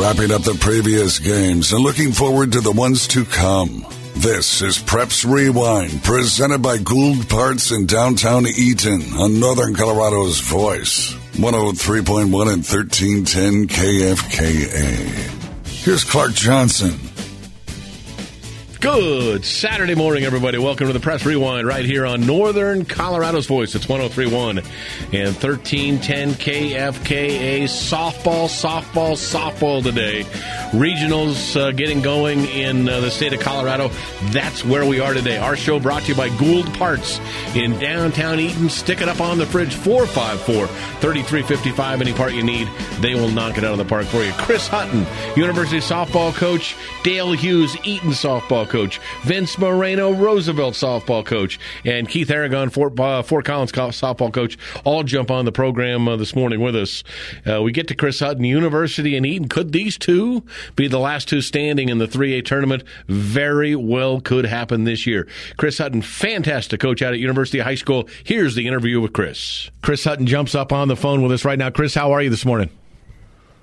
wrapping up the previous games and looking forward to the ones to come. This is Preps Rewind, presented by Gould Parts in downtown Eaton on Northern Colorado's Voice, 103.1 and 1310 KFKA. Here's Clark Johnson. Good Saturday morning, everybody. Welcome to the Preps Rewind right here on Northern Colorado's Voice. It's 1031 and 1310 KFKA. Softball, softball, softball today. Regionals uh, getting going in uh, the state of Colorado. That's where we are today. Our show brought to you by Gould Parts in downtown Eaton. Stick it up on the fridge 454 3355. Any part you need, they will knock it out of the park for you. Chris Hutton, University softball coach. Dale Hughes, Eaton softball coach, Vince Moreno, Roosevelt softball coach, and Keith Aragon, Fort, uh, Fort Collins softball coach, all jump on the program uh, this morning with us. Uh, we get to Chris Hutton, University and Eaton. Could these two be the last two standing in the 3A tournament? Very well could happen this year. Chris Hutton, fantastic coach out at University High School. Here's the interview with Chris. Chris Hutton jumps up on the phone with us right now. Chris, how are you this morning?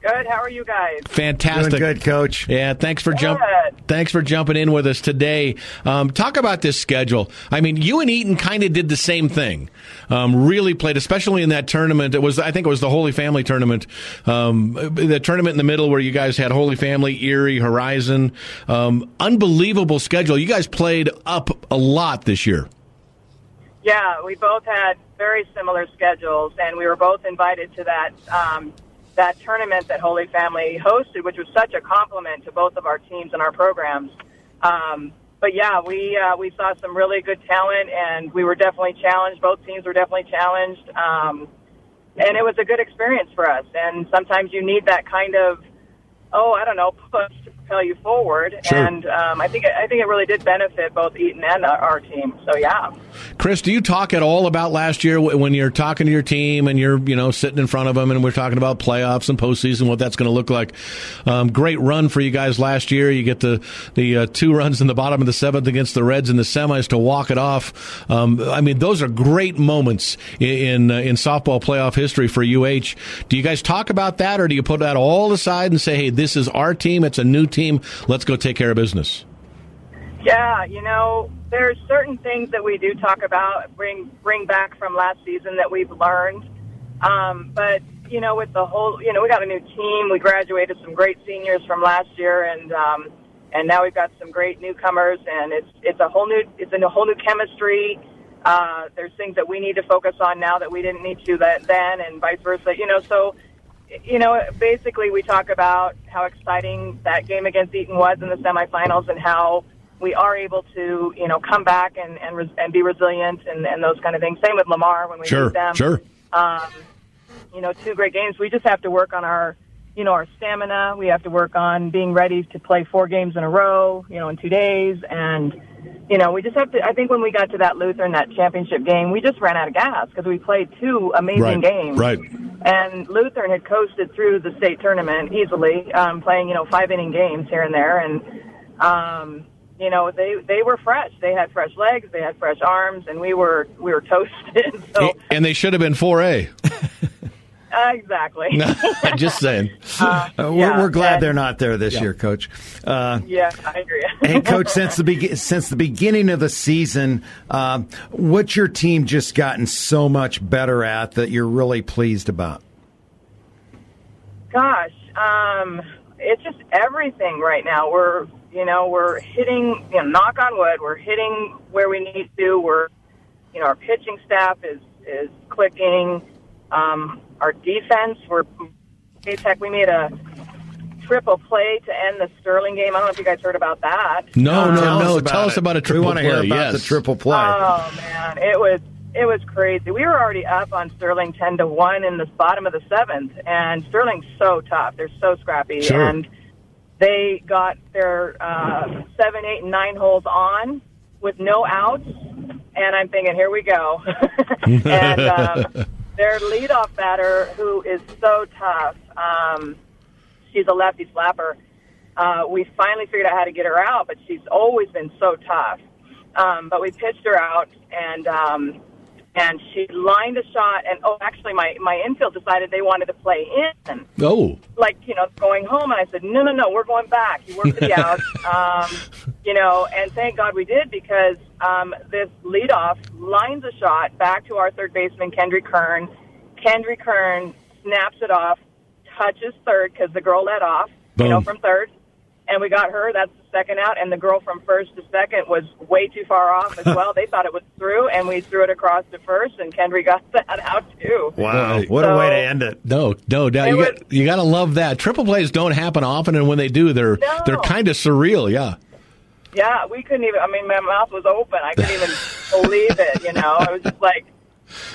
Good. How are you guys? Fantastic. Doing good, Coach. Yeah. Thanks for jump. Thanks for jumping in with us today. Um, talk about this schedule. I mean, you and Eaton kind of did the same thing. Um, really played, especially in that tournament. It was, I think, it was the Holy Family tournament. Um, the tournament in the middle where you guys had Holy Family, Erie, Horizon. Um, unbelievable schedule. You guys played up a lot this year. Yeah, we both had very similar schedules, and we were both invited to that um, that tournament that Holy Family hosted, which was such a compliment to both of our teams and our programs. Um, but yeah, we uh, we saw some really good talent, and we were definitely challenged. Both teams were definitely challenged, um, and it was a good experience for us. And sometimes you need that kind of, oh, I don't know, push propel you forward. Sure. And um, I think it, I think it really did benefit both Eaton and our, our team. So yeah. Chris, do you talk at all about last year when you're talking to your team and you're you know sitting in front of them and we're talking about playoffs and postseason, what that's going to look like? Um, great run for you guys last year. You get the the uh, two runs in the bottom of the seventh against the Reds in the semis to walk it off. Um, I mean, those are great moments in in, uh, in softball playoff history for UH. Do you guys talk about that, or do you put that all aside and say, "Hey, this is our team. It's a new team. Let's go take care of business." Yeah, you know, there's certain things that we do talk about, bring bring back from last season that we've learned. Um, but you know, with the whole, you know, we got a new team. We graduated some great seniors from last year, and um, and now we've got some great newcomers, and it's it's a whole new it's a whole new chemistry. Uh, there's things that we need to focus on now that we didn't need to that then, and vice versa. You know, so you know, basically we talk about how exciting that game against Eaton was in the semifinals, and how we are able to, you know, come back and and, res- and be resilient and, and those kind of things. Same with Lamar when we Sure, beat them. sure. Um, you know, two great games. We just have to work on our, you know, our stamina. We have to work on being ready to play four games in a row, you know, in two days. And, you know, we just have to, I think when we got to that Lutheran, that championship game, we just ran out of gas because we played two amazing Right, games. right. And Lutheran had coasted through the state tournament easily, um, playing, you know, five inning games here and there. And, um, you know, they, they were fresh. They had fresh legs, they had fresh arms, and we were, we were toasted. So, And they should have been 4A. uh, exactly. Just saying. Uh, Uh, we're, yeah, we're glad and- they're not there this year, Coach. Uh, Yeah, I agree. hey, Coach, since the be- since the beginning of the season, um, what's your team just gotten so much better at that you're really pleased about? Gosh, um, it's just everything right now. We're, you know, we're hitting, you know, knock on wood, we're hitting where we need to. We're, you know, our pitching staff is is clicking. Um, our defense, we're, heck, we made a triple play to end the Sterling game. I don't know if you guys heard about that. No, Um, no, Tell us no. about Tell us it. about a triple We want to play. hear about yes. the triple play. Oh man, it was it was crazy. We were already up on Sterling ten to one in the bottom of the seventh, and Sterling's so tough. They're so scrappy, Sure. and they got their uh, seven, eight, and nine holes on with no outs. And I'm thinking, here we go. and um, their leadoff batter, who is so tough, um, she's a lefty slapper. Uh, we finally figured out how to get her out, but she's always been so tough. Um, but we pitched her out, and um, and she lined a shot. And oh, actually, my my infield decided they wanted to play in, Oh, like you know, going home. And I said, no, no, no, we're going back. You work for the out, um, you know. And thank God we did because um, this leadoff lines a shot back to our third baseman Kendrick Kern. Kendrick Kern snaps it off, touches third because the girl let off, you know, from third. And we got her. That's the second out. And the girl from first to second was way too far off as well. they thought it was through, and we threw it across to first, and Kendry got that out too. Wow, what a way to end it. no, no doubt. You was- got you got to love that. Triple plays don't happen often, and when they do, they're No. they're kind of surreal. Yeah. Yeah, we couldn't even. I mean, my mouth was open. I couldn't even believe it. You know, I was just like,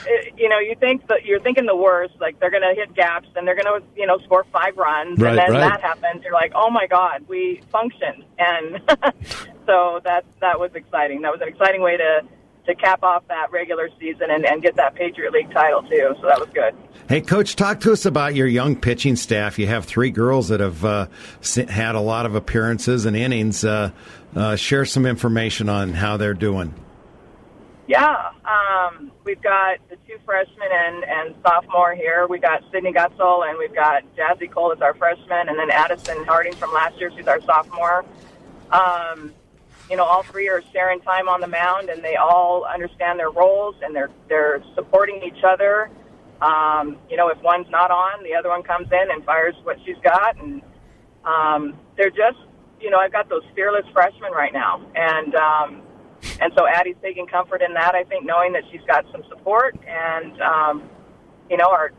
it, you know, you think that you're thinking the worst. Like they're going to hit gaps and they're going to, you know, score five runs, Right, and then right. that happens. You're like, oh my god, we functioned, and so that that was exciting. That was an exciting way to to cap off that regular season and, and get that Patriot League title too. So that was good. Hey, Coach, talk to us about your young pitching staff. You have three girls that have uh, had a lot of appearances and innings. Uh, uh, share some information on how they're doing. Yeah, um, we've got the two freshmen and, and sophomore here. We got Sydney Gutzel and we've got Jazzy Cole as our freshman, and then Addison Harding from last year. She's our sophomore. Um, you know, all three are sharing time on the mound, and they all understand their roles, and they're they're supporting each other. Um, you know, if one's not on, the other one comes in and fires what she's got, and um, they're just, you know, I've got those fearless freshmen right now, and um, and so Addie's taking comfort in that. I think knowing that she's got some support, and um, you know, our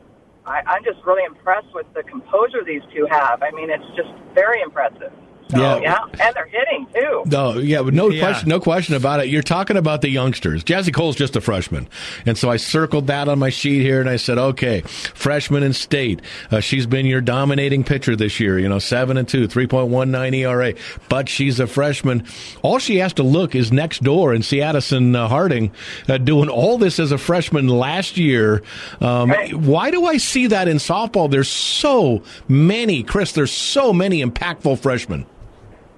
I, I'm just really impressed with the composure these two have. I mean, it's just very impressive. So, Yeah. yeah, and they're hitting too. No, yeah, no Yeah. question, no question about it. You're talking about the youngsters. Jazzy Cole's just a freshman, and so I circled that on my sheet here, and I said, okay, freshman in state. Uh, she's been your dominating pitcher this year. You know, seven and two, three point one nine ERA, but she's a freshman. All she has to look is next door and see Addison uh, Harding uh, doing all this as a freshman last year. Um, Right. Why do I see that in softball? There's so many, Chris. There's so many impactful freshmen.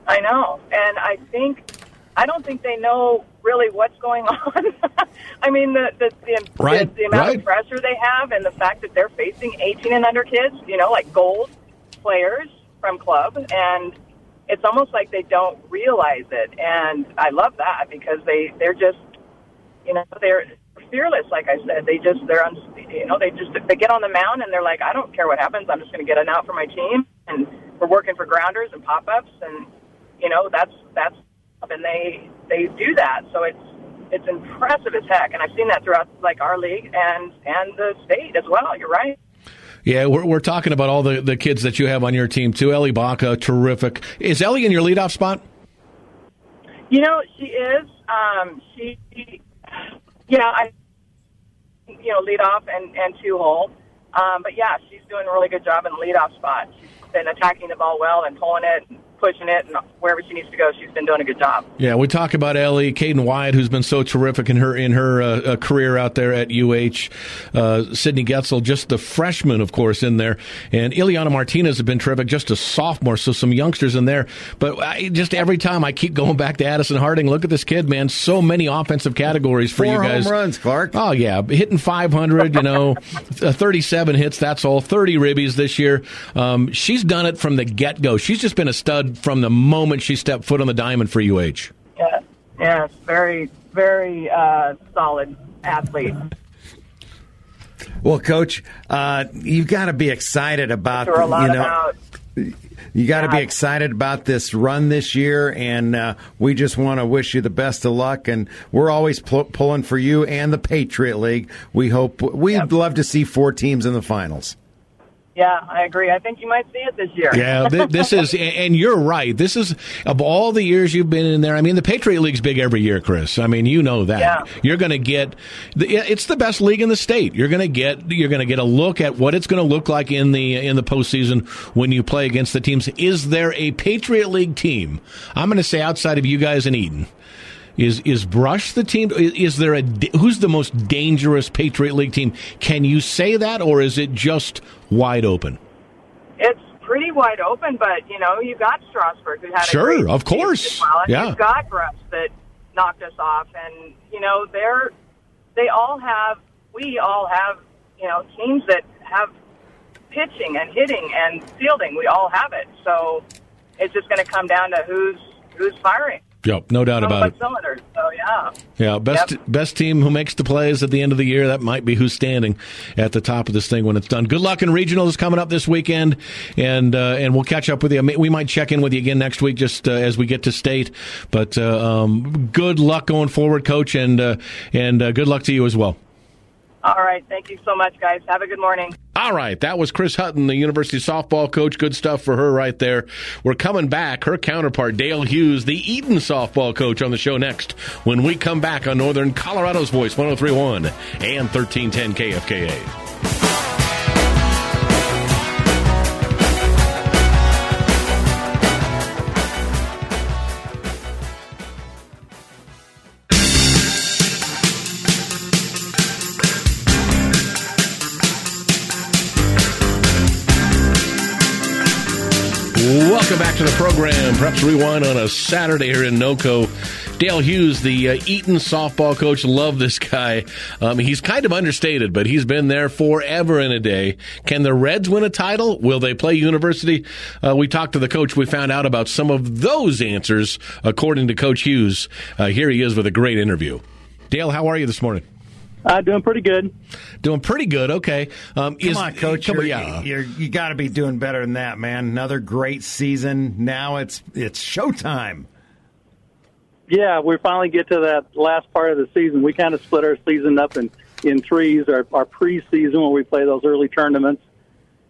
I know, and I think I don't think they know really what's going on. I mean, the the the, Right, the, the amount right. of pressure they have, and the fact that they're facing 18 and under kids, you know, like gold players from club, and it's almost like they don't realize it. And I love that because they they're just, you know, they're fearless. Like I said, they just they're on, you know they just they get on the mound and they're like, I don't care what happens, I'm just going to get an out for my team, and we're working for grounders and pop ups and you know that's that's and they they do that. So it's it's impressive as heck. And i've seen that throughout like our league and and the state as well. You're right. Yeah, we're, we're talking about all the, the kids that you have on your team too. Ellie Baca, terrific. Is Ellie in your leadoff spot? you know she is. Um she yeah i you know lead off and and two hole. Um but yeah she's doing a really good job in the leadoff spot. She's been attacking the ball well and pulling it. and pushing it and wherever she needs to go she's been doing a good job Yeah, we talk about Ellie, Caden Wyatt, who's been so terrific in her in her uh, uh, career out there at UH. Uh, Sydney Getzel, just the freshman, of course, in there, and Ileana Martinez has been terrific, just a sophomore. So some youngsters in there, but I, just every time I keep going back to Addison Harding. Look at this kid, man! So many offensive categories for Four you guys. home runs, Clark. Oh yeah, hitting 500. You know, uh, 37 hits. That's all. 30 ribbies this year. Um, she's done it from the get go. She's just been a stud from the moment she stepped foot on the diamond for UH. yeah yes very very uh solid athlete Well, Coach, uh, you've got to be excited about a lot you know about you got to be excited about this run this year, and uh, we just want to wish you the best of luck. And we're always pl- pulling for you and the Patriot League. We hope we'd Yep. love to see four teams in the finals. Yeah, I agree. I think you might see it this year. Yeah, th- this is, and you're right. This is of all the years you've been in there. I mean, the Patriot League's big every year, Chris. I mean, you know that. Yeah. You're going to get. the- It's the best league in the state. You're going to get. You're going to get a look at what it's going to look like in the in the postseason when you play against the teams. Is there a Patriot League team? I'm going to say outside of you guys in Eaton. Is is Brush the team? Is, is there a who's the most dangerous Patriot League team? Can you say that, or is it just wide open? It's pretty wide open, but you know, you've got Strasburg who had Sure, of course. well, Yeah. you've got Brush that knocked us off, and you know they're they all have, we all have, you know, teams that have pitching and hitting and fielding. We all have it. So it's just going to come down to who's who's firing. Yep, no doubt about it. So yeah. Yeah, best Yep. best team who makes the plays at the end of the year. That might be who's standing at the top of this thing when it's done. Good luck in regionals coming up this weekend, and uh, and we'll catch up with you. We might check in with you again next week just uh, as we get to state. But uh, um, good luck going forward, coach, and uh, and uh, good luck to you as well. All right. Thank you so much, guys. Have a good morning. All right, that was Chris Hutton, the University softball coach. Good stuff for her right there. We're coming back. Her counterpart, Dale Hughes, the Eaton softball coach, on the show next when we come back on Northern Colorado's Voice 1031 and 1310 KFKA. Welcome back to the program. Preps Rewind on a Saturday here in NOCO. Dale Hughes, the uh, Eaton softball coach, love this guy. Um, he's kind of understated, but he's been there forever and a day. Can the Reds win a title? Will they play University? Uh, we talked to the coach. We found out about some of those answers, according to Coach Hughes. Uh, here he is with a great interview. Dale, how are you this morning? Uh, doing pretty good. Doing pretty good. Okay. Um, Come is- on, coach. Come You're, yeah. you're, you got to be doing better than that, man. Another great season. Now it's it's showtime. Yeah, we finally get to that last part of the season. We kind of split our season up in in threes. Our, our preseason when we play those early tournaments,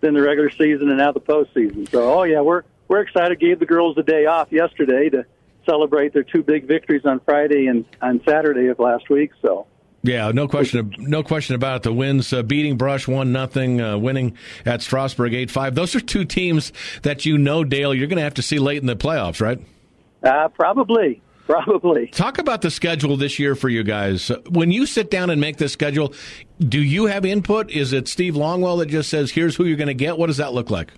then the regular season, and now the postseason. So, oh yeah, we're we're excited. Gave the girls a day off yesterday to celebrate their two big victories on Friday and on Saturday of last week. So. Yeah, no question, no question about it. The wins, uh, beating Brush one nothing, uh, winning at Strasburg eight five. Those are two teams that you know, Dale. You're going to have to see late in the playoffs, right? Uh, probably, probably. Talk about the schedule this year for you guys. When you sit down and make the schedule, do you have input? Is it Steve Longwell that just says, "Here's who you're going to get"? What does that look like?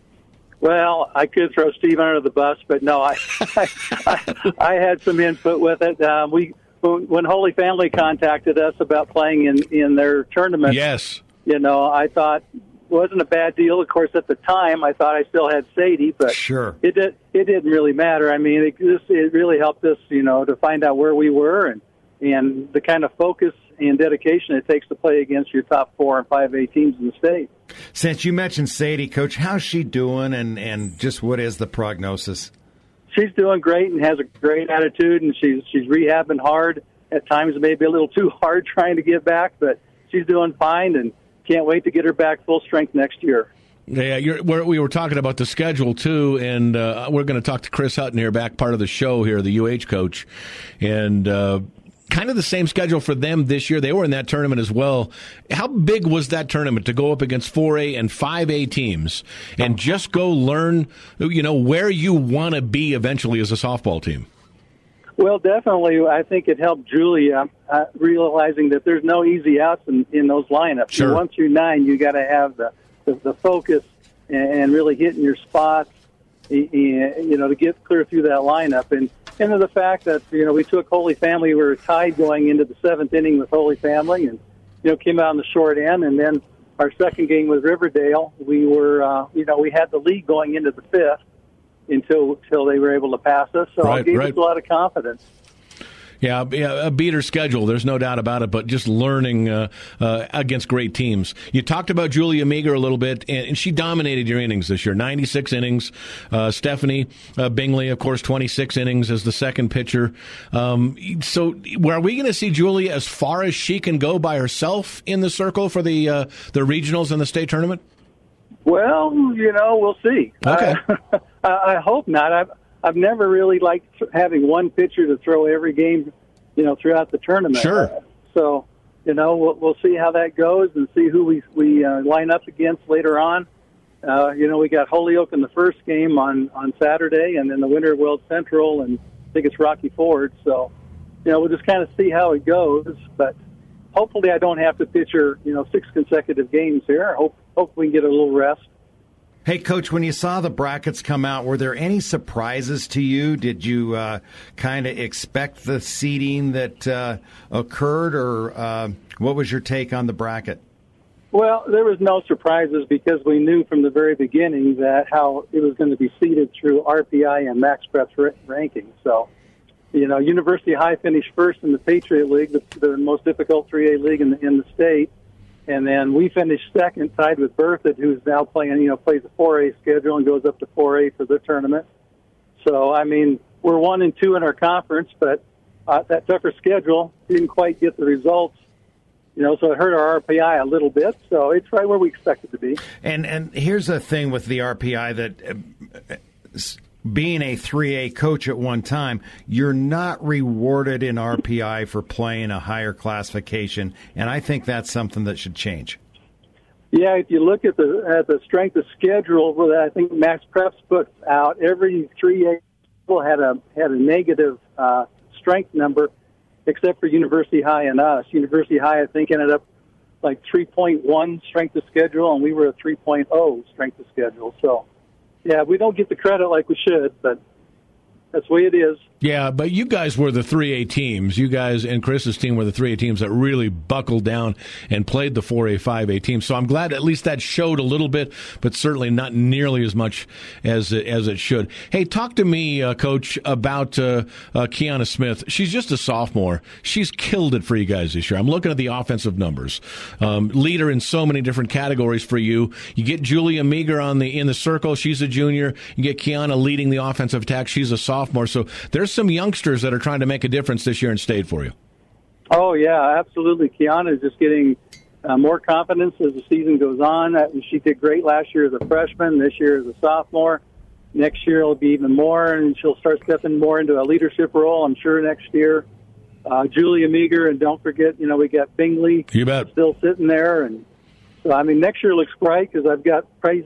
Well, I could throw Steve under the bus, but no, I I, I, I had some input with it. Um, we when Holy Family contacted us about playing in in their tournament. Yes. You know, I thought it wasn't a bad deal. Of course, at the time, I thought I still had Sadie, but Sure. it did it didn't really matter. I mean, it just it really helped us, you know, to find out where we were and and the kind of focus and dedication it takes to play against your top four and five A teams in the state. Since you mentioned Sadie, coach, how's she doing, and and just what is the prognosis? She's doing great and has a great attitude and she's she's rehabbing hard. At times maybe a little too hard trying to get back but she's doing fine and can't wait to get her back full strength next year. Yeah, you're, we're, we were talking about the schedule too, and uh, we're going to talk to Chris Hutton here, back part of the show here, the UH coach, and uh, kind of the same schedule for them this year. They were in that tournament as well. How big was that tournament to go up against 4A and 5A teams and just go learn, you know, where you want to be eventually as a softball team? well definitely i think it helped julia uh, realizing that there's no easy outs in, in those lineups Sure. one through nine you got to have the, the the focus and, and really hitting your spots y- you know to get clear through that lineup and and to the fact that you know we took Holy Family we were tied going into the seventh inning with Holy Family and you know came out on the short end and then our second game with Riverdale we were uh, you know we had the lead going into the fifth until until they were able to pass us so Right, it gave right. us a lot of confidence. Yeah, a beater schedule. There's no doubt about it. But just learning uh, uh, against great teams. You talked about Julia Meager a little bit, and, and she dominated your innings this year. 96 innings. Uh, Stephanie uh, Bingley, of course, 26 innings as the second pitcher. Um, so, are we going to see Julia as far as she can go by herself in the circle for the uh, the regionals and the state tournament? Well, you know, we'll see. Okay. I, I hope not. I've I've never really liked having one pitcher to throw every game, you know, throughout the tournament. Sure. So, you know, we'll, we'll see how that goes and see who we we uh, line up against later on. Uh, you know, we got Holyoke in the first game on on Saturday, and then the winner of Weld Central, and I think it's Rocky Ford. So, you know, we'll just kind of see how it goes. But hopefully, I don't have to pitch her, you know, six consecutive games here. I hope hope we can get a little rest. Hey, Coach, when you saw the brackets come out, were there any surprises to you? Did you uh, kind of expect the seeding that uh, occurred, or uh, what was your take on the bracket? Well, there was no surprises because we knew from the very beginning that how it was going to be seeded through RPI and MaxPreps ranking. So, you know, University High finished first in the Patriot League, the, the most difficult 3A league in the, in the state and then we finished second, tied with Berthoud, who's now playing, you know, plays a 4A schedule and goes up to 4A for the tournament. So, I mean, we're one and two in our conference, but uh, that tougher schedule didn't quite get the results. You know, so it hurt our RPI a little bit. So it's right where we expect it to be. And and here's the thing with the RPI that. Being a 3A coach at one time, you're not rewarded in RPI for playing a higher classification, and I think that's something that should change. Yeah, if you look at the at the strength of schedule that I think Max Preps puts out, every 3A school had a had a negative uh, strength number, except for University High and us. University High, I think, ended up like 3.1 strength of schedule, and we were a 3.0 strength of schedule. So yeah, we don't get the credit like we should, but that's the way it is. Yeah, but you guys were the 3A teams. You guys and Chris's team were the 3A teams that really buckled down and played the 4A, 5A teams. So I'm glad at least that showed a little bit, but certainly not nearly as much as as it should. Hey, talk to me, uh, Coach, about uh, uh, Kiana Smith. She's just a sophomore. She's killed it for you guys this year. I'm looking at the offensive numbers. Um, leader in so many different categories for you. You get Julia Meager on the in the circle. She's a junior. You get Kiana leading the offensive attack. She's a sophomore. So there's some youngsters that are trying to make a difference this year in state for you. Oh yeah, absolutely. Kiana is just getting uh, more confidence as the season goes on. She did great last year as a freshman. This year as a sophomore. Next year it'll be even more, and she'll start stepping more into a leadership role. I'm sure next year. Uh, Julia Meager, and don't forget, you know, we got Bingley you bet. still sitting there, and so I mean, next year looks bright because I've got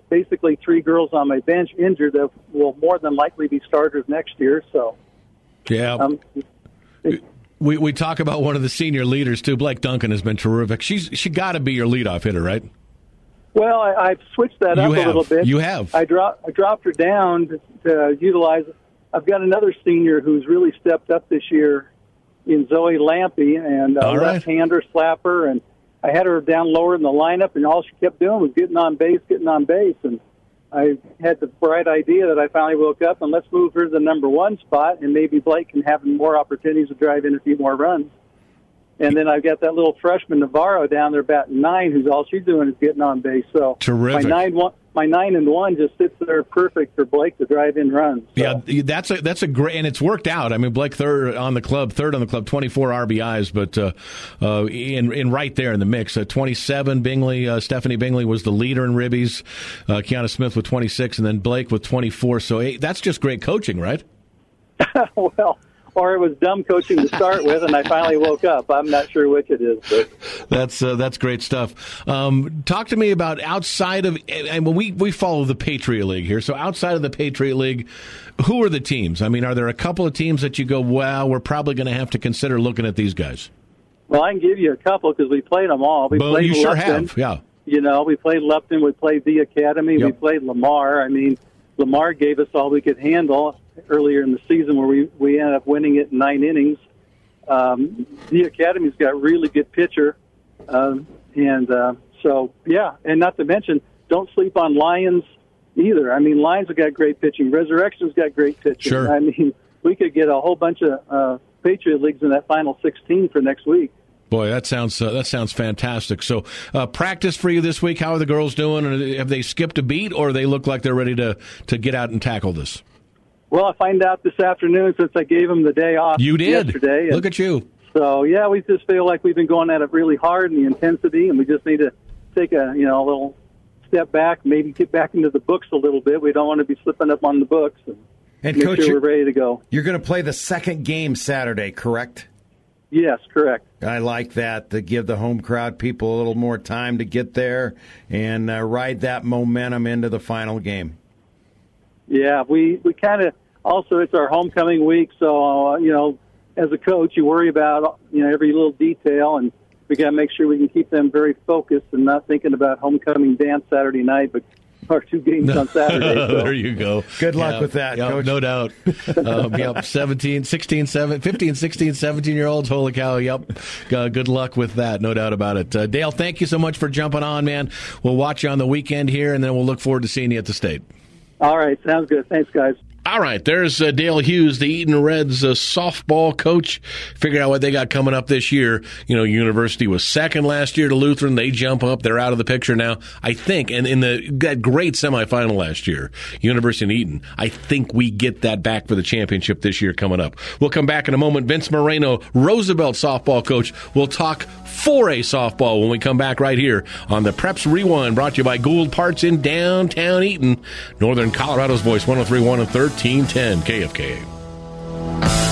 basically three girls on my bench injured that will more than likely be starters next year. So yeah. Um, we we talk about one of the senior leaders too. Blake Duncan has been terrific. She's she got to be your leadoff hitter, right? Well, I, have switched that you up have. a little bit. You have. I dropped I dropped her down to, to utilize. I've got another senior who's really stepped up this year in Zoe Lampy and a right. left-hander slapper, and I had her down lower in the lineup, and all she kept doing was getting on base, getting on base, and I had the bright idea that I finally woke up and let's move her to the number one spot, and maybe Blake can have more opportunities to drive in a few more runs. And then I've got that little freshman Navarro down there batting nine, who's all she's doing is getting on base. So terrific. My nine one, my nine and one just sits there perfect for Blake to drive in runs. So. Yeah, that's a that's a great, and it's worked out. I mean, Blake third on the club, third on the club, twenty four RBIs, but uh, uh, in in right there in the mix, uh, twenty seven. Bingley, uh, Stephanie Bingley was the leader in ribbies. Uh, Kiana Smith with twenty six, and then Blake with twenty four. So hey, that's just great coaching, right? well or it was dumb coaching to start with, and I finally woke up. I'm not sure which it is. But. That's uh, that's great stuff. Um, talk to me about outside of, and we we follow the Patriot League here. So outside of the Patriot League, who are the teams? I mean, are there a couple of teams that you go, well, we're probably going to have to consider looking at these guys? Well, I can give you a couple because we played them all. We played you sure have, yeah. You know, we played Lupton, we played the Academy, yep. we played Lamar. I mean, Lamar gave us all we could handle earlier in the season where we, we ended up winning it in nine innings. Um, the Academy's got a really good pitcher. Um, and uh, so, yeah, and not to mention, don't sleep on Lyons either. I mean, Lyons have got great pitching. Resurrection's got great pitching. Sure. I mean, we could get a whole bunch of uh, Patriot leagues in that final 16 for next week. Boy, that sounds uh, that sounds fantastic. So, uh, practice for you this week. How are the girls doing? Have they skipped a beat, or they look like they're ready to to get out and tackle this? Well, I find out this afternoon since I gave him the day off. You did yesterday. Look at you. So yeah, we just feel like we've been going at it really hard and the intensity, and we just need to take a you know a little step back, maybe get back into the books a little bit. We don't want to be slipping up on the books and, and make coach, sure we're ready to go. You're going to play the second game Saturday, correct? Yes, correct. I like that to give the home crowd people a little more time to get there and uh, ride that momentum into the final game. Yeah, we we kind of also it's our homecoming week, so uh, you know, as a coach, you worry about you know every little detail, and we got to make sure we can keep them very focused and not thinking about homecoming dance Saturday night, but our two games on Saturday. So. there you go. Good luck Yeah, with that, yep, Coach. No doubt. um, yep, 17, 16, 17, 15, 16, 17 year olds. Holy cow. Yep. Uh, good luck with that. No doubt about it. Uh, Dale, thank you so much for jumping on, man. We'll watch you on the weekend here, and then we'll look forward to seeing you at the state. All right, sounds good. Thanks, guys. All right, there's uh, Dale Hughes, the Eaton Reds uh, softball coach. Figured out what they got coming up this year. You know, University was second last year to Lutheran. They jump up. They're out of the picture now, I think. And in the that great semifinal last year, University and Eaton, I think we get that back for the championship this year coming up. We'll come back in a moment. Vince Moreno, Roosevelt softball coach. We'll talk 4A softball when we come back right here on the Preps Rewind, brought to you by Gould Parts in downtown Eaton, Northern Colorado's Voice, 1031 and 1310 KFK.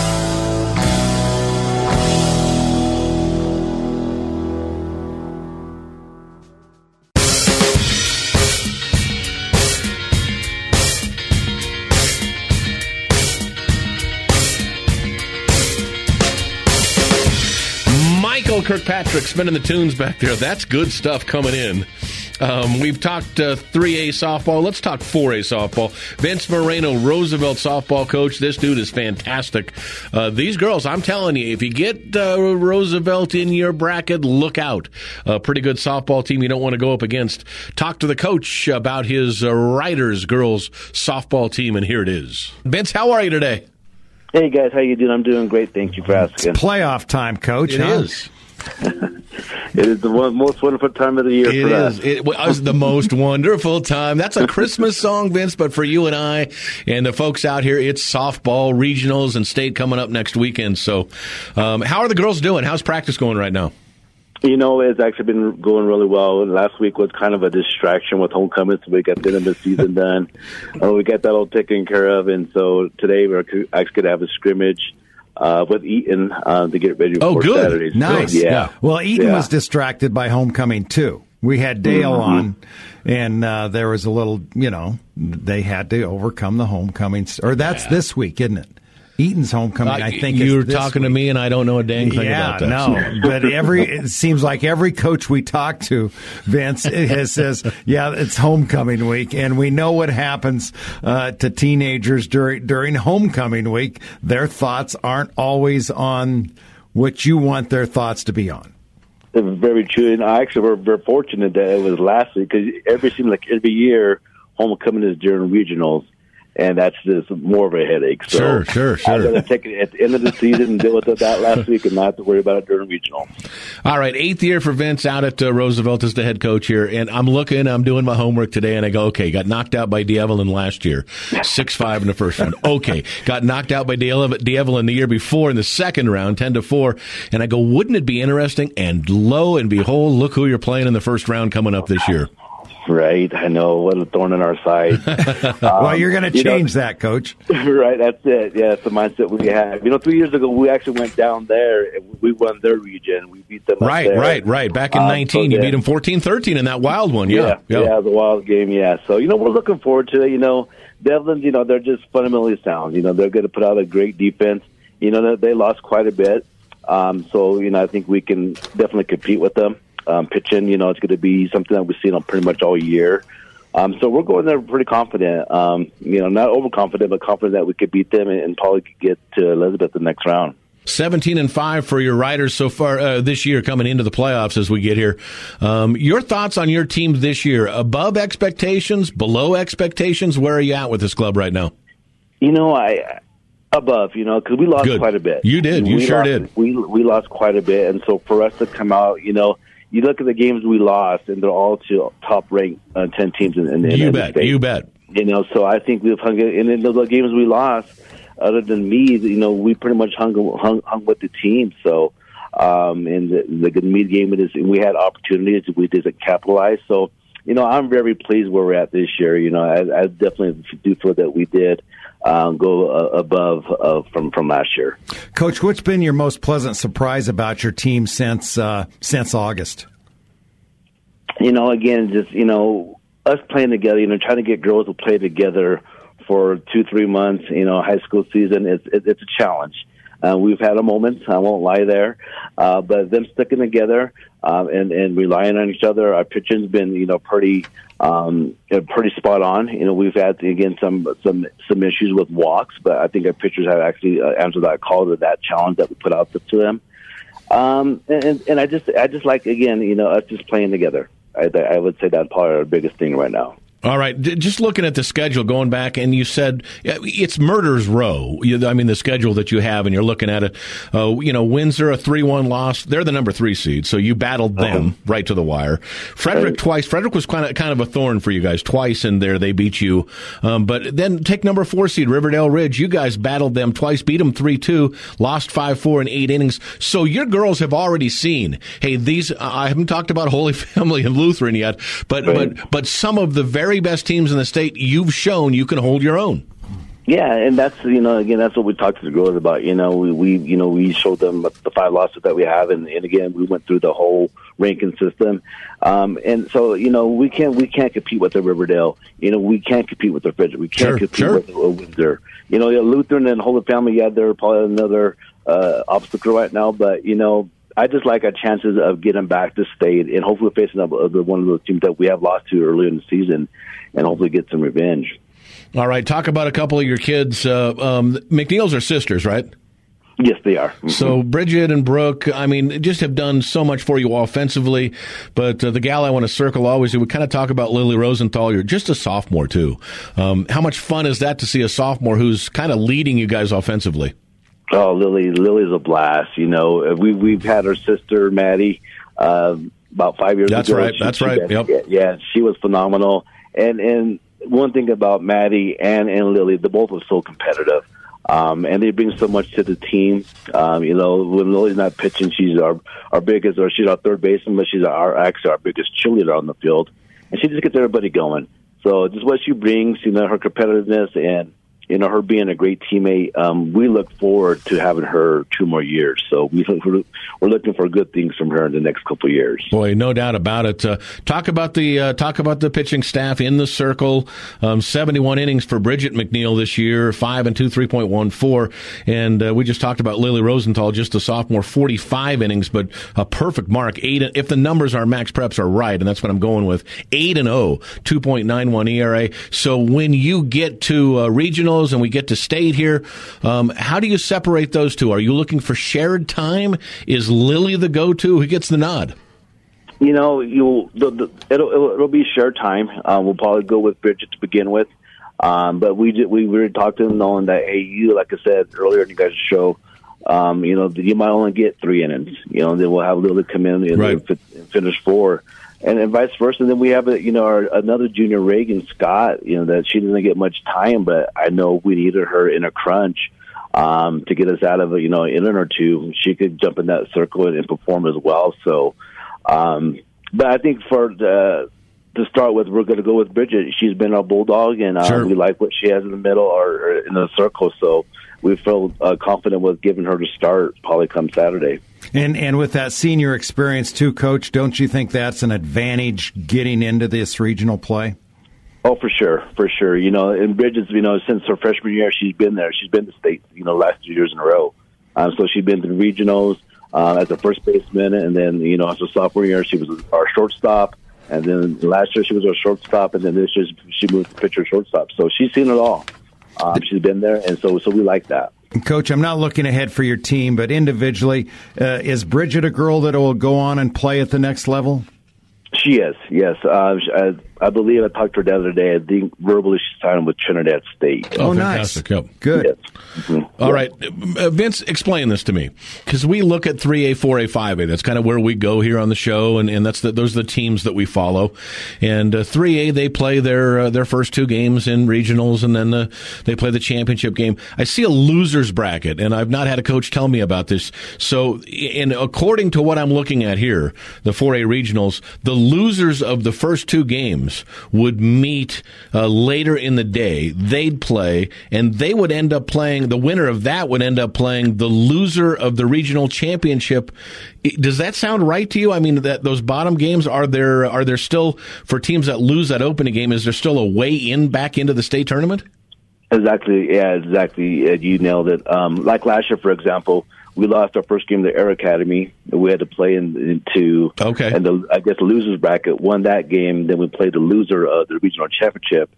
Kirkpatrick spinning the tunes back there. That's good stuff coming in. Um, we've talked uh, 3A softball. Let's talk 4A softball. Vince Moreno, Roosevelt softball coach. This dude is fantastic. Uh, these girls, I'm telling you, if you get uh, Roosevelt in your bracket, look out. A pretty good softball team you don't want to go up against. Talk to the coach about his uh, Riders girls softball team, and here it is. Vince, how are you today? Hey guys, how you doing? I'm doing great. Thank you for asking. Playoff time, Coach. It huh? is. It is the one, most wonderful time of the year It for is. us. It was the most wonderful time. That's a Christmas song, Vince, but for you and I and the folks out here, it's softball regionals and state coming up next weekend. So, um, how are the girls doing? How's practice going right now? You know, it's actually been going really well. Last week was kind of a distraction with homecoming, so we got the end of the season done. Uh, we got that all taken care of, and so today we're actually going to have a scrimmage uh, with Eaton uh, to get ready Oh, for good. Saturday. So, Nice. yeah. Well, Eaton Yeah. was distracted by homecoming too. We had Dale Mm-hmm. on, and uh, there was a little, you know, they had to overcome the homecoming. Or that's this week, isn't it? Eaton's homecoming, I think. you is were this talking to me, and I don't know a dang thing yeah, about that. no, but every it seems like every coach we talk to, Vince, has says, "Yeah, it's homecoming week," and we know what happens uh, to teenagers during during homecoming week. Their thoughts aren't always on what you want their thoughts to be on. It was very true, and I actually were very fortunate that it was last week because every seems like every year homecoming is during regionals, and that's just more of a headache. So Sure, sure, sure. I'd rather take it at the end of the season and deal with it that last week, and not have to worry about it during regional. All right, eighth year for Vince out at uh, Roosevelt as the head coach here, and I'm looking, I'm doing my homework today, and I go, okay, got knocked out by D'Evelyn last year, six five in the first round. Okay, got knocked out by D'Evelyn the year before in the second round, ten to four, and I go, wouldn't it be interesting? And lo and behold, look who you're playing in the first round coming up this year. Right, I know what a thorn in our side. well, you're going to Um, you know- change that, Coach. right, that's it. Yeah, it's the mindset we have. You know, three years ago we actually went down there and we won their region. We beat them. Right, there. right, right. Back in Um, 19, so, you beat them 14-13 in that wild one. Yeah, yeah, yeah, the wild game. Yeah, so you know we're looking forward to it. You know, D'Evelyn's. You know they're just fundamentally sound. You know they're going to put out a great defense. You know they, they lost quite a bit, um, so you know I think we can definitely compete with them. Um, pitching, you know, it's going to be something that we've seen on pretty much all year. Um, so we're going there pretty confident. Um, you know, not overconfident, but confident that we could beat them and, and probably could get to Elizabeth the next round. 17 and 5 for your riders so far uh, this year coming into the playoffs as we get here. Um, your thoughts on your team this year? Above expectations, below expectations? Where are you at with this club right now? You know, I above, you know, because we lost Good. quite a bit. You did. You We sure lost- did. We we lost quite a bit, and so for us to come out, you know, you look at the games we lost, and they're all to top ranked uh, ten teams in, in, in You the bet. state. You bet. You know, so I think we've hung it, and in the games we lost, other than me, you know, we pretty much hung hung, hung with the team. So, um, and the, the good meat game it is, we had opportunities, we didn't capitalize. So, you know, I'm very pleased where we're at this year. You know, I, I definitely do feel that we did um, go uh, above uh, from from last year. Coach, what's been your most pleasant surprise about your team since uh, since August? you know, again, just you know, us playing together. You know, trying to get girls to play together for two, three months. You know, high school season. It's it, it's a challenge. Uh, we've had a moment. I won't lie there, uh, but them sticking together um, and and relying on each other. Our pitching's been you know pretty um, pretty spot on. You know, we've had again some some some issues with walks, but I think our pitchers have actually uh, answered that call to that challenge that we put out to them. Um, and and I just I just like again, you know, us just playing together. I, I would say that's probably our biggest thing right now. All right, just looking at the schedule, going back, and you said it's murders row. I mean, the schedule that you have, and you're looking at it. Uh, you know, Windsor a three-one loss. They're the number three seed, so you battled them right to the wire. Frederick twice. Frederick was kind of kind of a thorn for you guys twice in there. They beat you, um, but then take number four seed Riverdale Ridge. You guys battled them twice, beat them three-two, lost five-four in eight innings. So your girls have already seen. Hey, these I haven't talked about Holy Family and Lutheran yet, but right. but but some of the very very best teams in the state, you've shown you can hold your own. Yeah, and that's you know again that's what we talked to the girls about. You know, we, we you know we showed them the five losses that we have, and, and again we went through the whole ranking system, um, and so you know we can't we can't compete with the Riverdale. You know we can't compete with the Frederick. We can't sure, compete sure. with the Windsor. You know, Lutheran and Holy Family, yeah, they're probably another uh, obstacle right now, but you know I just like our chances of getting back to state and hopefully facing up one of those teams that we have lost to earlier in the season, and hopefully get some revenge. All right, talk about a couple of your kids. Uh, um, McNeils are sisters, right? Yes, they are. Mm-hmm. So Bridget and Brooke, I mean, just have done so much for you offensively. But uh, the gal I want to circle always, we kind of talk about Lily Rosenthal. You're just a sophomore too. Um, how much fun is that to see a sophomore who's kind of leading you guys offensively? Oh, Lily, Lily's a blast. You know, we we've had her sister Maddie uh, about five years ago. That's ago. Right. She, That's she, right. Yep. Yeah, she was phenomenal. And and one thing about Maddie and and Lily, the both are so competitive. Um, and they bring so much to the team. Um, you know, when Lily's not pitching, she's our our biggest, or she's our third baseman, but she's our actually our biggest cheerleader on the field, and she just gets everybody going. So just what she brings, you know, her competitiveness and you know, her being a great teammate, um, we look forward to having her two more years. So we, we're looking for good things from her in the next couple years. Boy, no doubt about it. Uh, talk about the uh, talk about the pitching staff in the circle. Um, Seventy-one innings for Bridget McNeil this year, five and two, three point one four, and uh, we just talked about Lily Rosenthal, just a sophomore, forty-five innings, but a perfect mark. Eight. If the numbers are max preps are right, and that's what I'm going with, eight and 0, 2.91 ERA. So when you get to uh, and we get to state here. Um, how do you separate those two? Are you looking for shared time? Is Lily the go-to? Who gets the nod? You know, you the, the, it'll, it'll, it'll be shared time. Uh, we'll probably go with Bridget to begin with, um, but we we really talked to them knowing that hey, you like I said earlier in you guys' show, um, you know, you might only get three innings. You know, then we'll have Lily come in and, right. finish four and, and vice versa. And then we have a, you know our, another junior Reagan Scott. You know that she doesn't get much time, but I know we needed her in a crunch um, to get us out of a you know an inning or two. She could jump in that circle and, and perform as well. So, um, but I think for the to start with, we're going to go with Bridget. She's been our bulldog, and uh, sure. we like what she has in the middle or, or in the circle. So we feel uh, confident with giving her to start probably come Saturday. And and with that senior experience too, coach, don't you think that's an advantage getting into this regional play? Oh, for sure, for sure. You know, and Bridget's, you know, since her freshman year, she's been there. She's been to state, you know, last two years in a row. Um, so she's been to regionals uh, as a first baseman, and then you know, as a sophomore year, she was our shortstop. And then last year she was our shortstop, and then this year she moved to pitcher shortstop. So she's seen it all. Um, she's been there, and so so we like that. Coach, I'm not looking ahead for your team, but individually, uh, is Bridget a girl that will go on and play at the next level? She is, yes. Uh, I, I, believe I talked to her the other day. I think verbally she signed with Trinidad State. Oh, oh nice. Yep. Good. Yes. Mm-hmm. All right, uh, Vince, explain this to me because we look at three A, four A, five A. That's kind of where we go here on the show, and, and that's the, those are the teams that we follow. And uh, three A, they play their uh, their first two games in regionals, and then the, they play the championship game. I see a losers bracket, and I've not had a coach tell me about this. So, and according to what I'm looking at here, the four A regionals, the losers of the first two games would meet uh, later in the day. They'd play, and they would end up playing. The winner of that would end up playing the loser of the regional championship. Does that sound right to you? I mean, that those bottom games are there are there still for teams that lose that opening game? Is there still a way in back into the state tournament? Exactly. Yeah, exactly. You nailed it. Um, like last year, for example, we lost our first game to Air Academy. We had to play in, into okay, and the I guess the losers bracket won that game. Then we played the loser of the regional championship,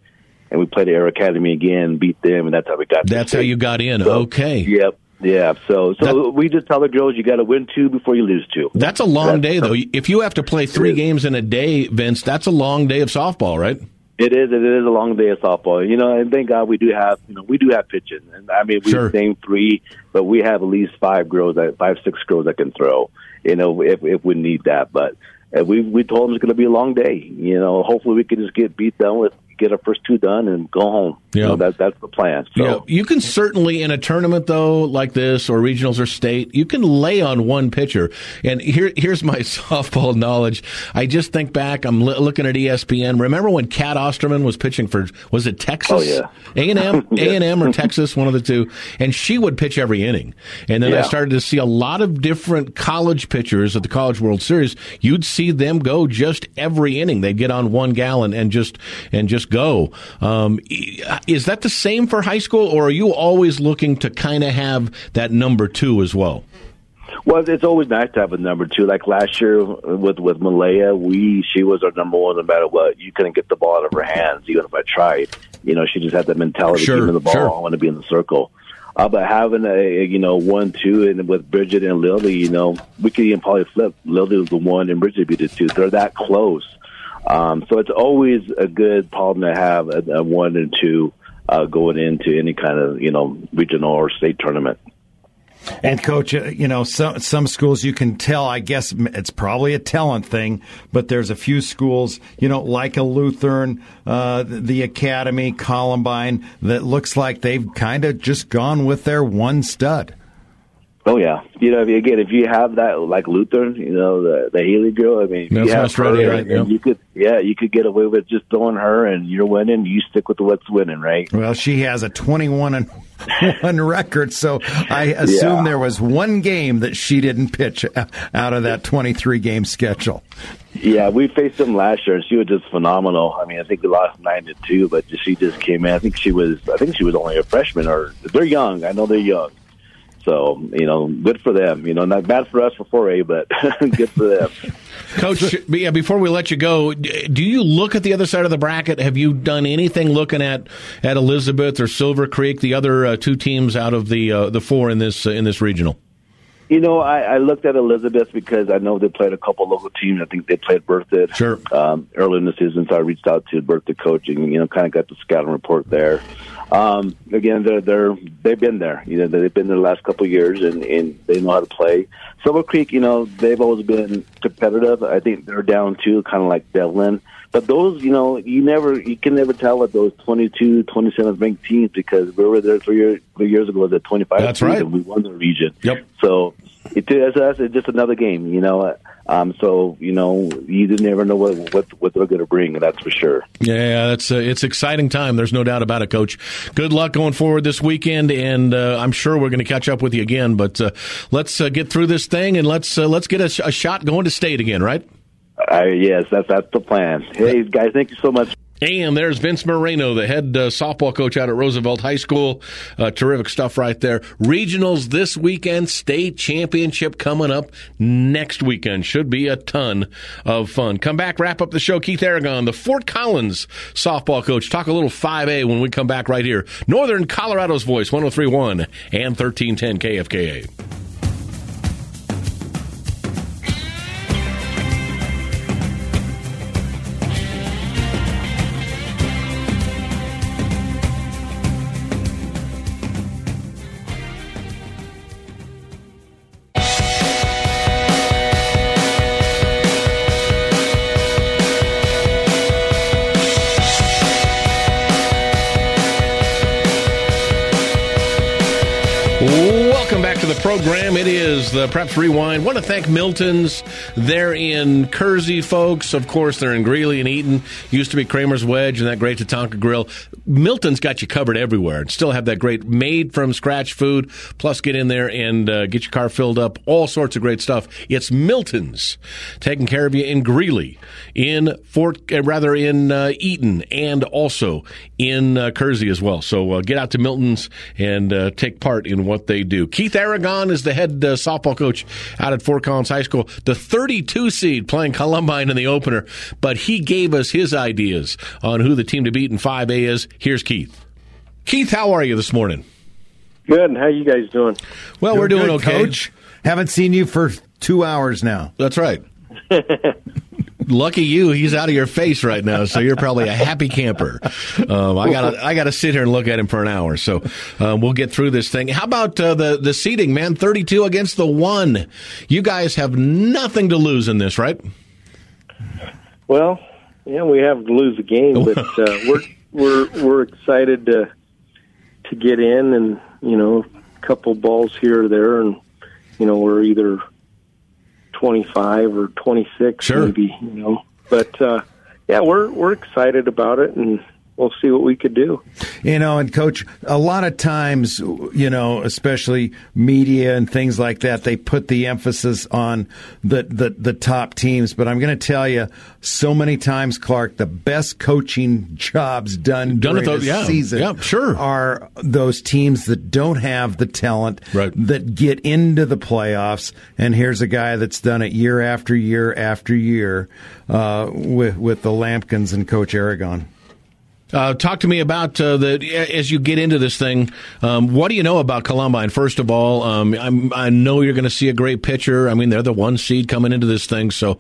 and we played the Air Academy again, beat them, and that's how we got. That's how you got in. So, okay. Yep. Yeah, so so That- we just tell the girls you got to win two before you lose two. That's a long That's- day, though. If you have to play three games in a day, Vince, that's a long day of softball, right? It is. It is a long day of softball. You know, and thank God we do have. You know, we do have pitching. And I mean, we Sure. name three, but we have at least five girls, that five six girls that can throw. You know, if if we need that, but. uh we we told them it's going to be a long day. You know, hopefully we can just get beat done with, get our first two done, and go home. You Yeah. know, that that's the plan. So Yeah, you can certainly in a tournament though like this or regionals or state, you can lay on one pitcher. And here, here's my softball knowledge. I just think back. I'm li- looking at ESPN. Remember when Cat Osterman was pitching for was it Texas? Oh, yeah. A and M, A and M or Texas, one of the two. And she would pitch every inning. And then I started to see a lot of different college pitchers at the College World Series. You'd see them go just every inning. They'd get on one gallon and just and just go. Um, is that the same for high school, or are you always looking to kind of have that number two as well? Well, it's always nice to have a number two. Like last year with with Malaya, we she was our number one no matter what. You couldn't get the ball out of her hands even if I tried. You know, she just had that mentality. Sure, Give me the ball. sure. I want to be in the circle. Uh, but having a you know one two and with Bridget and Lily, you know, we could even probably flip. Lily was the one and Bridget be the two. They're that close. Um, so it's always a good problem to have a, a one and two uh, going into any kind of you know regional or state tournament. And coach, uh, you know, some some schools you can tell. I guess it's probably a talent thing, but there's a few schools, you know, like a Lutheran, uh, the the Academy, Columbine, that looks like they've kind of just gone with their one stud. Oh yeah, you know, if you- again, if you have that like Lutheran, you know, the the Haley girl. I mean, That's you have her, right, you could, yeah, you could get away with just throwing her, and you're winning. You stick with what's winning, right? Well, she has a 21 and one record, so I assume Yeah. there was one game that she didn't pitch out of that 23 game schedule. Yeah, we faced them last year, and she was just phenomenal. I mean, I think we lost nine to two, but she just came in. I think she was, I think she was only a freshman, or they're young. I know they're young. So you know, good for them. You know, not bad for us for 4A, but good for them. Coach, yeah, before we let you go, do you look at the other side of the bracket? Have you done anything looking at, at Elizabeth or Silver Creek, the other uh, two teams out of the uh, the four in this uh, in this regional? You know, I, I looked at Elizabeth because I know they played a couple local teams. I think they played Berthoud Sure. um, early in the season, so I reached out to Berthoud coaching. You know, kind of got the scouting report there. Um, again, they're they're they've been there. You know, they've been there the last couple of years, and and they know how to play. Silver Creek, you know, they've always been competitive. I think they're down too, kind of like D'Evelyn. But those, you know, you never, you can never tell with those 22, 27 ranked teams because we were there three years, three years ago at 25 That's right. and we won the region. Yep. So it, us, it's just another game, you know. Um, so you know, you just never know what what, what they're going to bring. That's for sure. Yeah, that's uh, it's exciting time. There's no doubt about it, Coach. Good luck going forward this weekend, and uh, I'm sure we're going to catch up with you again. But uh, let's uh, get through this thing, and let's uh, let's get a, sh- a shot going to state again, right? Uh, yes, that's that's the plan. Hey guys, thank you so much. And there's Vince Moreno, the head uh, softball coach out at Roosevelt High School. Uh, terrific stuff right there. Regionals this weekend, state championship coming up next weekend. Should be a ton of fun. Come back, wrap up the show. Keith Aragon, the Fort Collins softball coach. Talk a little 5A when we come back right here. Northern Colorado's voice, 1031 and 1310 KFKA. Preps Rewind. Want to thank Milton's. They're in Kersey, folks. Of course, they're in Greeley and Eaton. Used to be Kramer's Wedge and that great Tatanka Grill. Milton's got you covered everywhere. And still have that great made from scratch food. Plus, get in there and uh, get your car filled up. All sorts of great stuff. It's Milton's taking care of you in Greeley, in Fort, uh, rather in uh, Eaton, and also in uh, Kersey as well. So uh, get out to Milton's and uh, take part in what they do. Keith Aragon is the head uh, softball coach out at Fort Collins High School, the 32 seed playing Columbine in the opener, but he gave us his ideas on who the team to beat in 5A is. Here's Keith. Keith, how are you this morning? Good. How you guys doing? Well, we're doing Good, okay. Coach. Haven't seen you for two hours now. That's right. Lucky you, he's out of your face right now, so you're probably a happy camper. Um, I gotta, I gotta sit here and look at him for an hour. So um, we'll get through this thing. How about uh, the the seating, man? Thirty-two against the one. You guys have nothing to lose in this, right? Well, yeah, we have to lose a game, but uh, we're we're we're excited to to get in, and you know, a couple balls here or there, and you know, we're either twenty five or twenty six, Sure. maybe. You know, but uh, yeah, we're we're excited about it, and we'll see what we could do. You know, and coach, a lot of times, you know, especially media and things like that, they put the emphasis on the the, the top teams. But I'm going to tell you, so many times, Clark, the best coaching jobs done Done at during those- the yeah, season, yeah, sure. are those teams that don't have the talent Right. that get into the playoffs. And here's a guy that's done it year after year after year uh, with with the Lambkins and Coach Aragon. Uh, talk to me about uh, the as you get into this thing. Um, what do you know about Columbine? First of all, um, I'm, I know you're going to see a great pitcher. I mean, they're the one seed coming into this thing. So,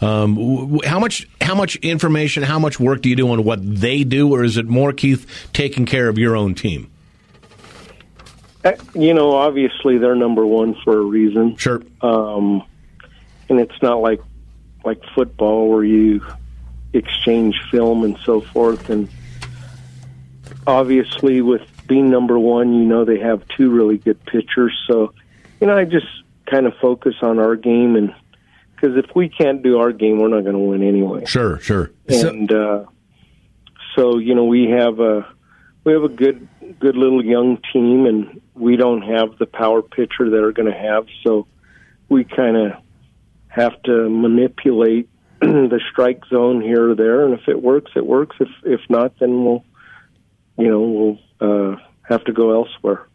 um, w- w- how much how much information, how much work do you do on what they do, or is it more Keith taking care of your own team? Uh, You know, obviously they're number one for a reason. Sure. um, and it's not like like football where you exchange film and so forth. And obviously, with being number one, you know they have two really good pitchers. So, you know, I just kind of focus on our game, and because if we can't do our game, we're not going to win anyway. Sure. Sure. So- And uh, so, you know, we have a we have a good good little young team, and we don't have the power pitcher that are going to have. So we kind of have to manipulate the strike zone here or there, and if it works, it works. If if not, then we'll you know we'll uh, have to go elsewhere.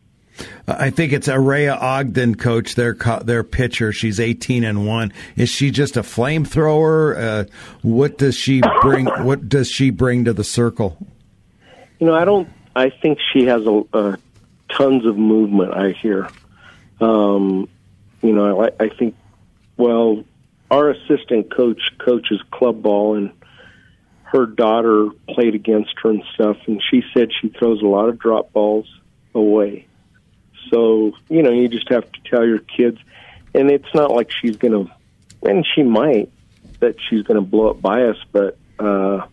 I think it's Araya Ogden, coach. Their their pitcher. She's eighteen and one. Is she just a flamethrower? Uh, what does she bring? What does she bring to the circle? You know, I don't. I think she has a, a tons of movement. I hear. Um, you know, I, I think. Well, our assistant coach coaches club ball, and her daughter played against her and stuff, and she said she throws a lot of drop balls away. So you know, you just have to tell your kids, and it's not like she's going to, and she might that she's going to blow up by us, but. uh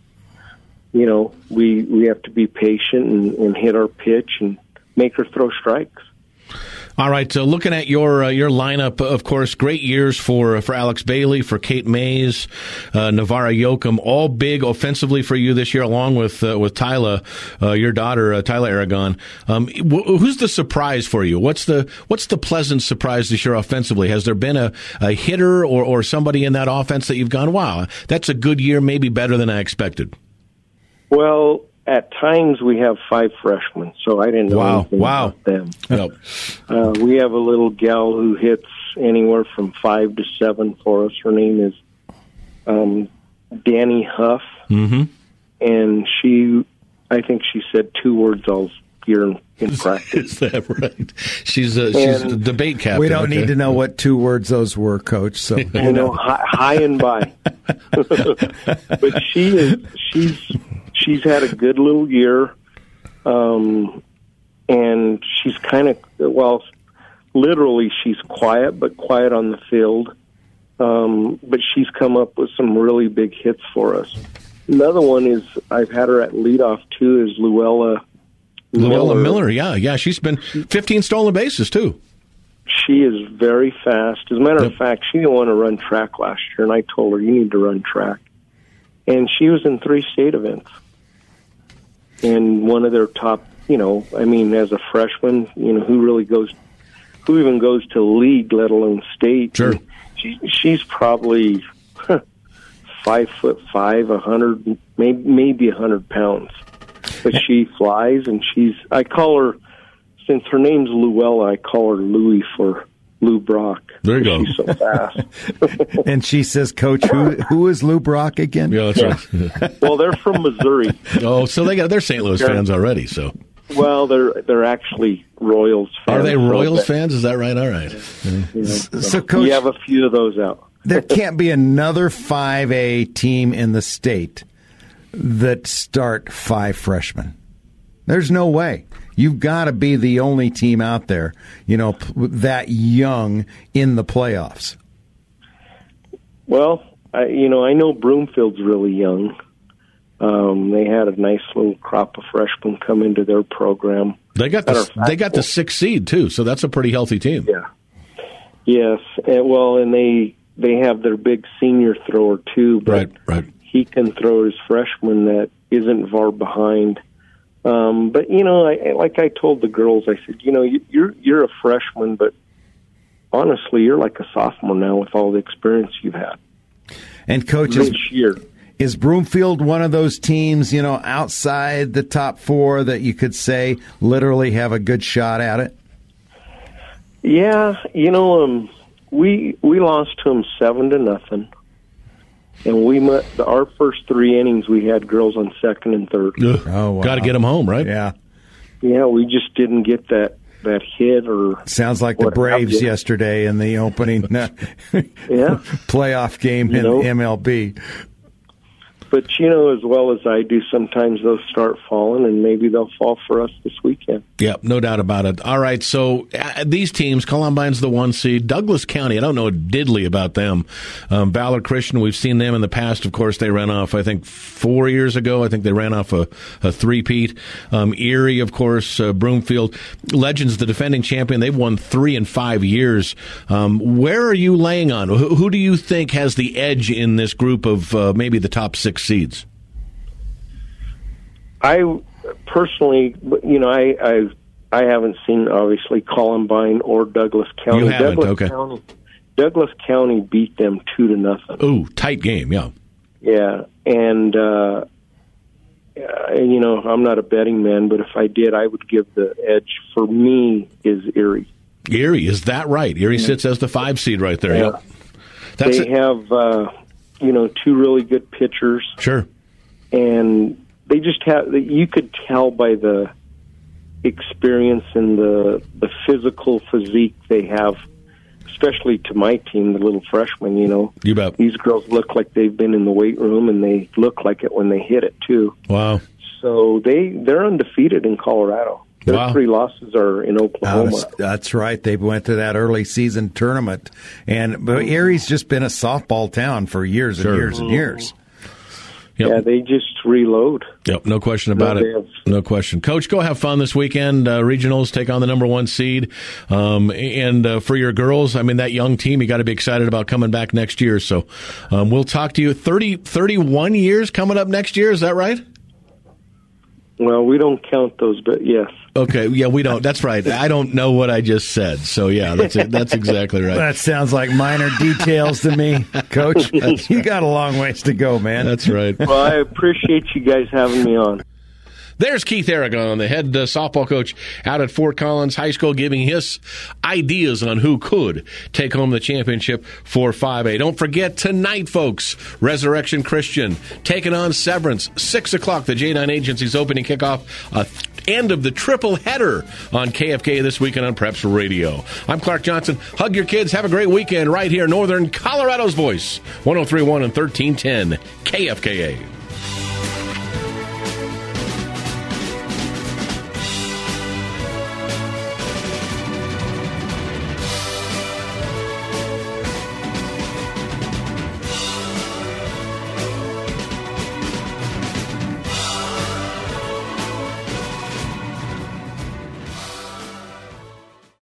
you know, we we have to be patient and, and hit our pitch and make her throw strikes. All right, so looking at your uh, your lineup, of course, great years for for Alex Bailey, for Kate Mays, uh, Navarra Yoakum, all big offensively for you this year, along with uh, with Tyla, uh, your daughter, uh, Tyla Aragon. Um, wh- who's the surprise for you? What's the what's the pleasant surprise this year offensively? Has there been a, a hitter or or somebody in that offense that you've gone, wow, that's a good year, maybe better than I expected? Well, at times we have five freshmen, so I didn't know Wow, anything wow. about them. Yep. Uh, we have a little gal who hits anywhere from five to seven for us. Her name is um, Danny Huff, Mm-hmm. and she, I think she said two words all year in, in practice. Is that right? She's a, she's a debate captain. we don't okay. need to know what two words those were, coach. So you know, hi, hi and bye. but she is she's she's had a good little year, um, and she's kind of well, literally she's quiet, but quiet on the field. Um, but she's come up with some really big hits for us. Another one is I've had her at leadoff too is Luella Luella Miller. Miller, yeah, yeah, she's been 15 stolen bases too. She is very fast. As a matter Yep. of fact, she didn't want to run track last year, and I told her, you need to run track. And she was in three state events. And one of their top, you know, I mean, as a freshman, you know, who really goes, who even goes to league, let alone state? Sure. She, she's probably five foot five, a hundred, maybe maybe a hundred pounds. But she flies, and she's. I call her since her name's Luella. I call her Louie for Lou Brock. There you go. She's so fast. And she says, Coach, who who is Lou Brock again? Yeah, that's right. well, they're from Missouri. oh, so they got they're St. Louis fans already. So Well, they're they're actually Royals fans. are they Royals fans? Is that right? All right. So, Coach, we have a few of those out. there can't be another 5A team in the state that start five freshmen. There's no way. You've got to be the only team out there, you know, that young in the playoffs. Well, I, you know, I know Broomfield's really young. Um, they had a nice little crop of freshmen come into their program. They got Matter the fact, they got the sixth seed too, so that's a pretty healthy team. Yeah. Yes. And, well, and they they have their big senior thrower too, but Right, right. he can throw his freshman that isn't far behind. Um, but you know, I, like I told the girls, I said, you know, you, you're you're a freshman, but honestly, you're like a sophomore now with all the experience you've had And coaches, this year. is Broomfield one of those teams, you know, outside the top four that you could say literally have a good shot at it? Yeah, you know, um, we we lost to them seven to nothing, and we met our first three innings. We had girls on second and third. Oh, wow. Got to get them home, right? Yeah. Yeah, we just didn't get that that hit or Sounds like the Braves yesterday in the opening uh, yeah. playoff game You in know? MLB. But you know, as well as I do, sometimes they'll start falling, and maybe they'll fall for us this weekend. Yeah, no doubt about it. All right, so uh, these teams, Columbine's the one seed. Douglas County, I don't know diddly about them. Um, Christian, we've seen them in the past. Of course, they ran off, I think, four years ago. I think they ran off a, a three-peat. Um, Erie, of course, uh, Broomfield. Legends, the defending champion, they've won three in five years. Um, where are you laying on? Who, who do you think has the edge in this group of uh, maybe the top six seeds? I personally, you know, I I I haven't seen obviously Columbine or Douglas County. You haven't, Douglas okay. County, Douglas County beat them two to nothing. Ooh, tight game, yeah. Yeah, and uh, uh, you know, I'm not a betting man, but if I did, I would give the edge for me is Erie. Erie, is that right? Erie sits as the five seed right there. Yeah. Yep. That's they it. have, uh, you know, two really good pitchers, Sure. and they just have. You could tell by the experience and the the physical physique they have, especially to my team, the little freshmen. You know, You bet. these girls look like they've been in the weight room, and they look like it when they hit it too. Wow. So they they're undefeated in Colorado. Their Wow. three losses are in Uh, Oklahoma. that's right. They went to that early season tournament, and but Erie's just been a softball town for years and Sure. years and years. Yep. Yeah, they just reload. Yep. No question about No, it. have- No question. Coach, go have fun this weekend. Uh, regionals take on the number one seed. Um, and uh, for your girls, I mean, that young team, you got to be excited about coming back next year. So um, we'll talk to you. 30, 31 years coming up next year. Is that right? Well, we don't count those, but yes. Okay. Yeah, we don't. That's right. I don't know what I just said. So yeah, that's it. That's exactly right. That sounds like minor details to me, Coach. you got a long ways to go, man. That's right. Well, I appreciate you guys having me on. There's Keith Aragon, the head uh, softball coach out at Fort Collins High School, giving his ideas on who could take home the championship for 5A. Don't forget tonight, folks, Resurrection Christian taking on Severance, 6 o'clock, the J9 Agency's opening kickoff. End of the triple header on KFK this weekend on Preps Radio. I'm Clark Johnson. Hug your kids. Have a great weekend right here, Northern Colorado's Voice, 1031 and 1310 KFKA.